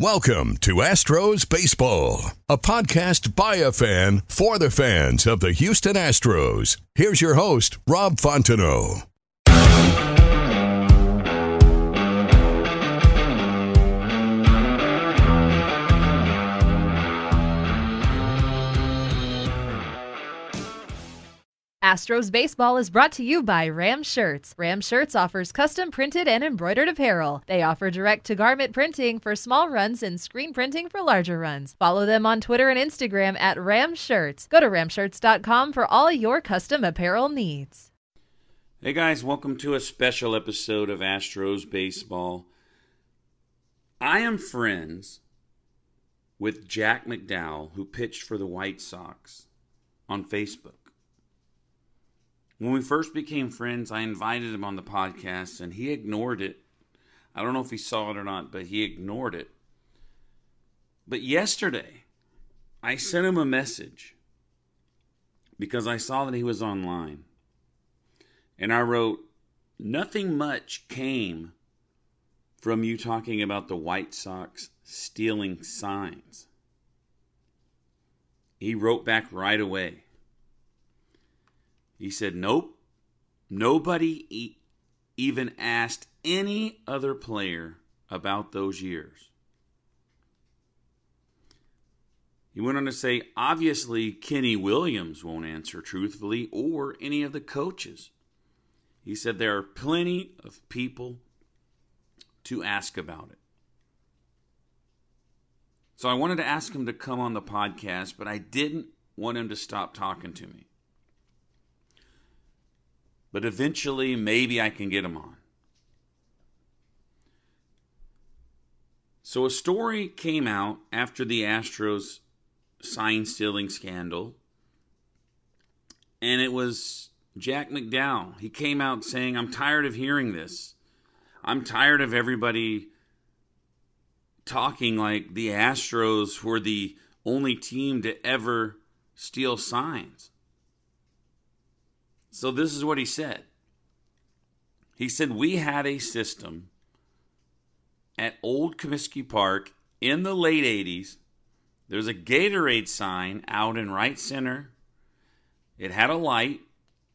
Welcome to Astros Baseball, a podcast by a fan for the fans of the Houston Astros. Here's your host, Rob Fontenot. Astros Baseball is brought to you by Ram Shirts. Ram Shirts offers custom printed and embroidered apparel. They offer direct to garment printing for small runs and screen printing for larger runs. Follow them on Twitter and Instagram at Ram Shirts. Go to ramshirts.com for all your custom apparel needs. Hey guys, welcome to a special episode of Astros Baseball. I am friends with Jack McDowell, who pitched for the White Sox on Facebook. When we first became friends, I invited him on the podcast and he ignored it. I don't know if he saw it or not, but he ignored it. But yesterday, I sent him a message because I saw that he was online. And I wrote, Nothing much came from you talking about the White Sox stealing signs. He wrote back right away. He said, Nope. Nobody e- even asked any other player about those years. He went on to say, obviously, Kenny Williams won't answer truthfully or any of the coaches. He said there are plenty of people to ask about it. So I wanted to ask him to come on the podcast, but I didn't want him to stop talking to me but eventually maybe I can get him on. So a story came out after the Astros sign stealing scandal, and it was Jack McDowell. He came out saying, I'm tired of hearing this. I'm tired of everybody talking like the Astros were the only team to ever steal signs. So this is what he said. He said, We had a system at Old Comiskey Park in the late 80s. There's a Gatorade sign out in right center. It had a light,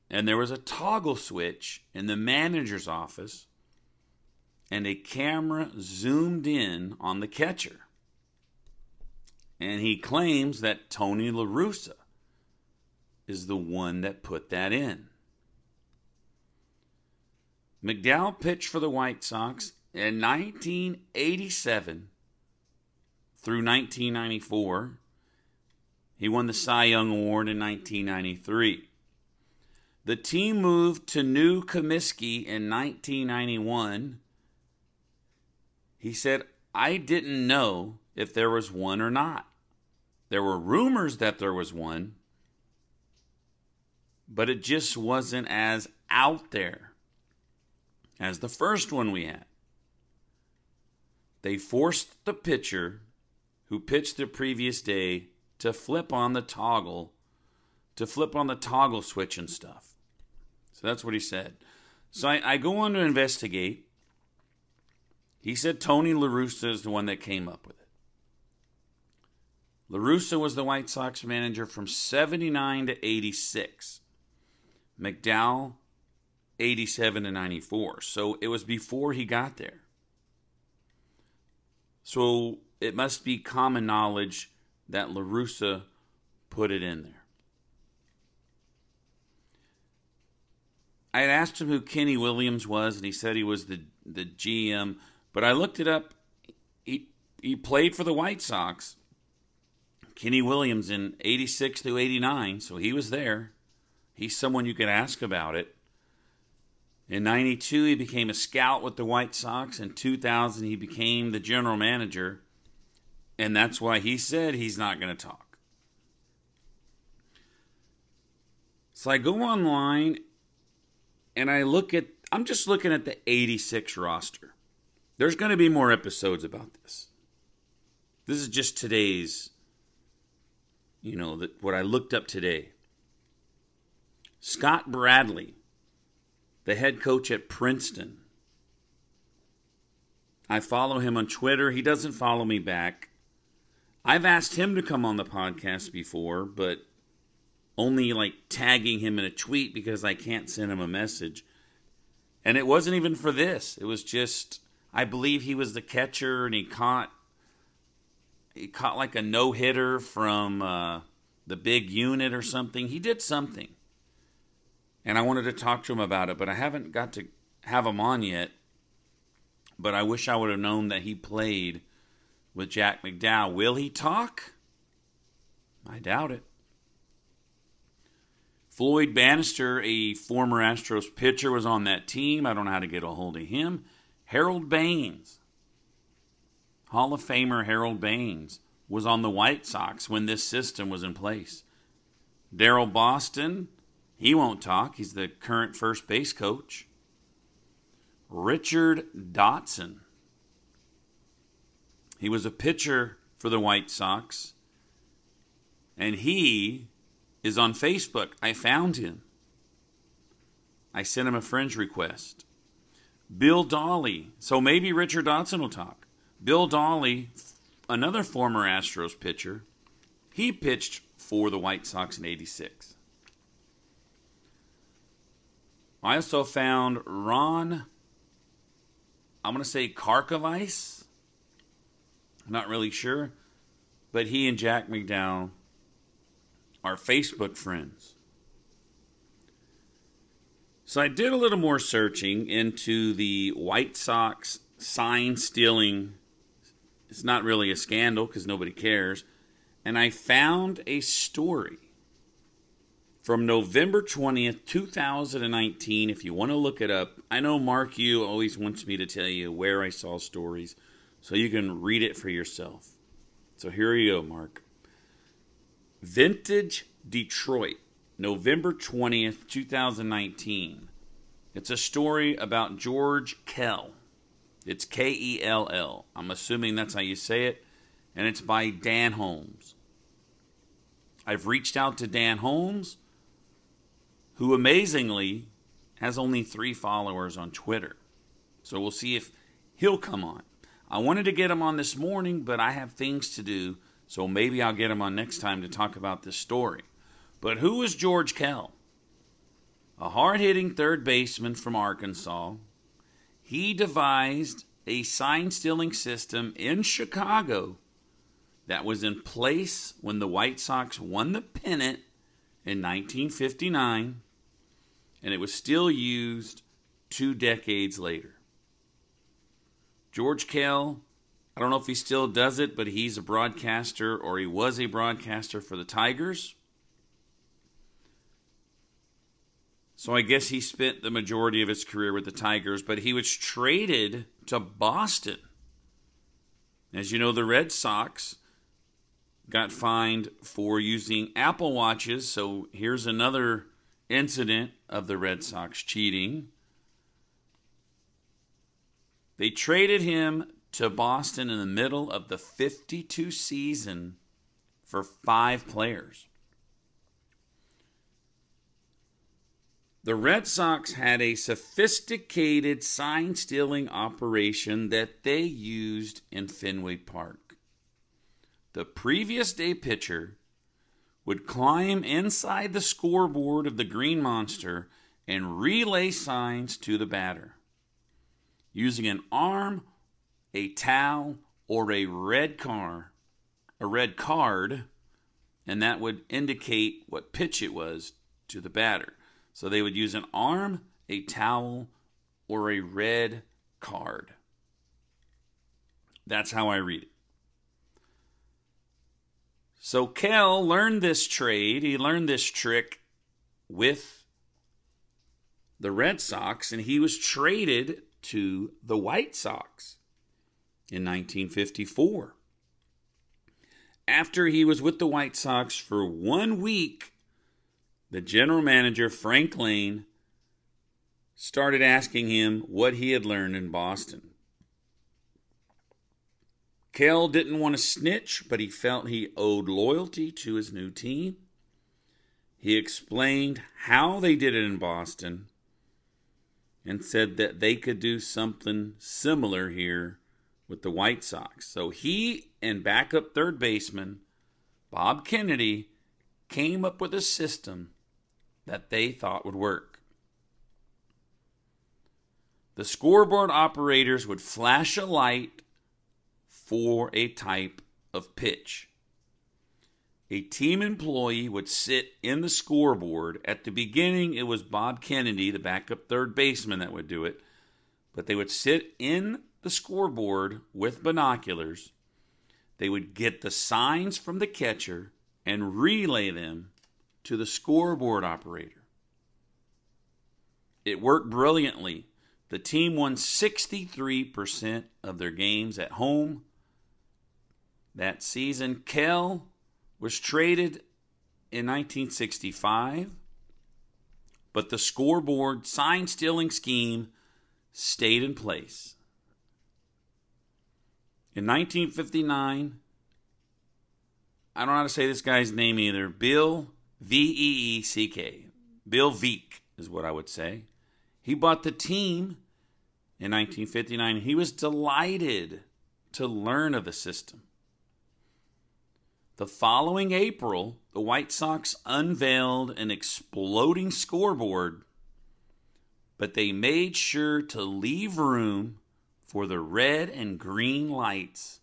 and there was a toggle switch in the manager's office, and a camera zoomed in on the catcher. And he claims that Tony La Russa is the one that put that in. McDowell pitched for the White Sox in 1987 through 1994. He won the Cy Young Award in 1993. The team moved to New Comiskey in 1991. He said, I didn't know if there was one or not. There were rumors that there was one, but it just wasn't as out there as the first one we had. They forced the pitcher who pitched the previous day to flip on the toggle, to flip on the toggle switch and stuff. So that's what he said. So I, I go on to investigate. He said Tony La Russa is the one that came up with it. La Russa was the White Sox manager from 79 to 86. McDowell, 87 to 94. So it was before he got there. So it must be common knowledge that La Russa put it in there. I had asked him who Kenny Williams was, and he said he was the, the GM. But I looked it up. He, he played for the White Sox. Kenny Williams in 86 through 89, so he was there. He's someone you can ask about it. In 92, he became a scout with the White Sox. In 2000, he became the general manager. And that's why he said he's not going to talk. So I go online and I look at, I'm just looking at the 86 roster. There's going to be more episodes about this. This is just today's, you know, the, what I looked up today. Scott Bradley, the head coach at Princeton. I follow him on Twitter. He doesn't follow me back. I've asked him to come on the podcast before, but only like tagging him in a tweet because I can't send him a message. And it wasn't even for this. It was just I believe he was the catcher and he caught he caught like a no hitter from uh, the big unit or something. He did something, and I wanted to talk to him about it, but I haven't got to have him on yet. But I wish I would have known that he played with Jack McDowell. Will he talk? I doubt it. Floyd Bannister, a former Astros pitcher, was on that team. I don't know how to get a hold of him. Harold Baines, Hall of Famer Harold Baines was on the White Sox when this system was in place. Daryl Boston, he won't talk. He's the current first base coach. Richard Dotson, he was a pitcher for the White Sox, and he is on Facebook. I found him. I sent him a friend's request. Bill Dawley. So maybe Richard Dotson will talk. Bill Dawley, another former Astros pitcher, he pitched for the White Sox in 86. I also found Ron, I'm going to say Karkovice. I'm not really sure. But he and Jack McDowell are Facebook friends. So I did a little more searching into the White Sox sign stealing it's not really a scandal because nobody cares. And I found a story from November 20th, 2019. If you want to look it up, I know Mark you always wants me to tell you where I saw stories so you can read it for yourself. So here you go, Mark. Vintage Detroit, November 20th, 2019. It's a story about George Kell. It's K E L L. I'm assuming that's how you say it. And it's by Dan Holmes. I've reached out to Dan Holmes, who amazingly has only three followers on Twitter. So we'll see if he'll come on. I wanted to get him on this morning, but I have things to do, so maybe I'll get him on next time to talk about this story. But who is George Kell? A hard hitting third baseman from Arkansas he devised a sign stealing system in Chicago that was in place when the White Sox won the pennant in 1959, and it was still used two decades later. George Kell, I don't know if he still does it, but he's a broadcaster or he was a broadcaster for the Tigers. So I guess he spent the majority of his career with the Tigers, but he was traded to Boston. As you know, the Red Sox got fined for using Apple Watches. So here's another incident of the Red Sox cheating. They traded him to Boston in the middle of the 52 season for five players. The Red Sox had a sophisticated sign stealing operation that they used in Fenway Park. The previous day pitcher would climb inside the scoreboard of the Green Monster and relay signs to the batter. Using an arm, a towel, or a red car, a red card, and that would indicate what pitch it was to the batter. So they would use an arm, a towel, or a red card. That's how I read it. So Kell learned this trade, he learned this trick with the Red Sox and he was traded to the White Sox in 1954. After he was with the White Sox for one week, the general manager, Frank Lane, started asking him what he had learned in Boston. Kell didn't want to snitch, but he felt he owed loyalty to his new team. He explained how they did it in Boston and said that they could do something similar here with the White Sox. So he and backup third baseman Bob Kennedy came up with a system that they thought would work. The scoreboard operators would flash a light for a type of pitch. A team employee would sit in the scoreboard. At the beginning, it was Bob Kennedy, the backup third baseman, that would do it. But they would sit in the scoreboard with binoculars. They would get the signs from the catcher and relay them to the scoreboard operator. It worked brilliantly. The team won 63% of their games at home. That season, Kell was traded in 1965, but the scoreboard sign stealing scheme stayed in place. In 1959, I don't know how to say this guy's name either. Bill V E E C K. Bill Veeck is what I would say. He bought the team in 1959. He was delighted to learn of the system. The following April, the White Sox unveiled an exploding scoreboard, but they made sure to leave room for the red and green lights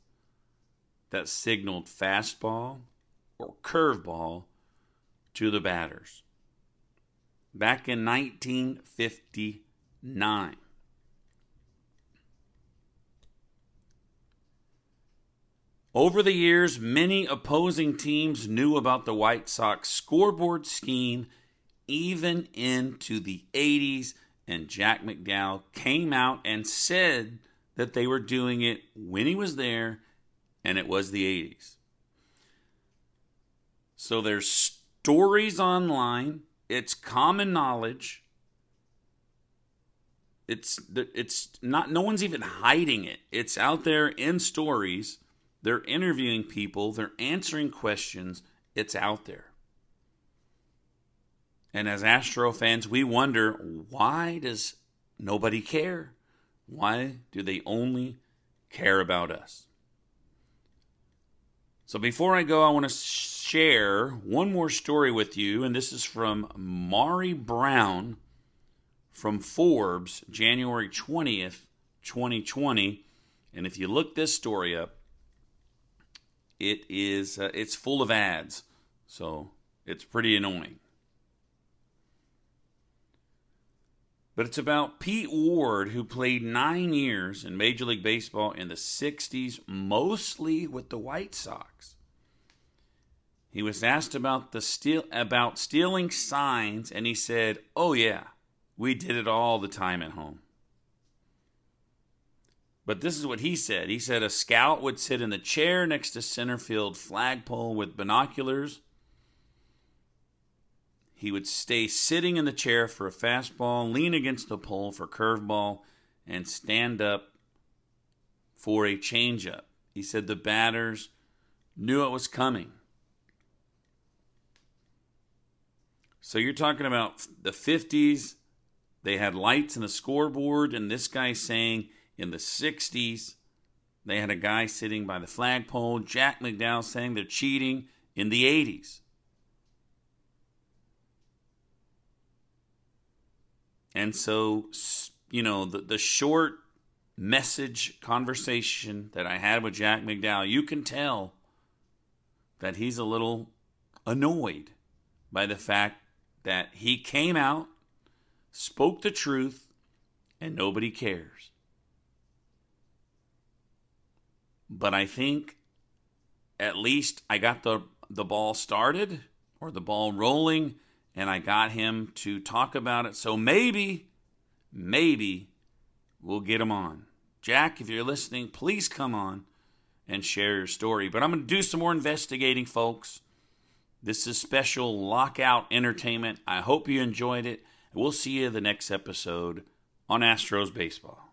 that signaled fastball or curveball to the batters. Back in 1959. Over the years, many opposing teams knew about the White Sox scoreboard scheme even into the 80s, and Jack McDowell came out and said that they were doing it when he was there, and it was the 80s. So there's stories online, it's common knowledge. It's it's not no one's even hiding it. It's out there in stories. They're interviewing people, they're answering questions. It's out there. And as Astro fans, we wonder why does nobody care? Why do they only care about us? So before I go, I want to share one more story with you, and this is from Maury Brown from Forbes, January 20th, 2020. And if you look this story up, it is uh, it's full of ads, so it's pretty annoying. But it's about Pete Ward, who played nine years in Major League Baseball in the 60s, mostly with the White Sox. He was asked about the steal about stealing signs, and he said, "Oh yeah, we did it all the time at home." But this is what he said. He said a scout would sit in the chair next to center field flagpole with binoculars he would stay sitting in the chair for a fastball, lean against the pole for curveball, and stand up for a changeup. He said the batters knew it was coming. So you're talking about the 50s, they had lights and a scoreboard, and this guy saying in the 60s, they had a guy sitting by the flagpole. Jack McDowell saying they're cheating in the 80s. And so, you know, the, the short message conversation that I had with Jack McDowell, you can tell that he's a little annoyed by the fact that he came out, spoke the truth, and nobody cares. But I think at least I got the the ball started or the ball rolling and I got him to talk about it. So maybe, maybe we'll get him on. Jack, if you're listening, please come on and share your story. But I'm going to do some more investigating, folks. This is special lockout entertainment. I hope you enjoyed it. We'll see you the next episode on Astros Baseball.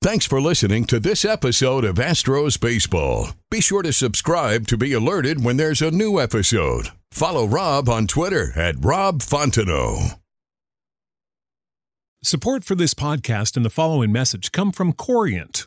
Thanks for listening to this episode of Astros Baseball. Be sure to subscribe to be alerted when there's a new episode. Follow Rob on Twitter at Rob Fontenot. Support for this podcast and the following message come from Corient.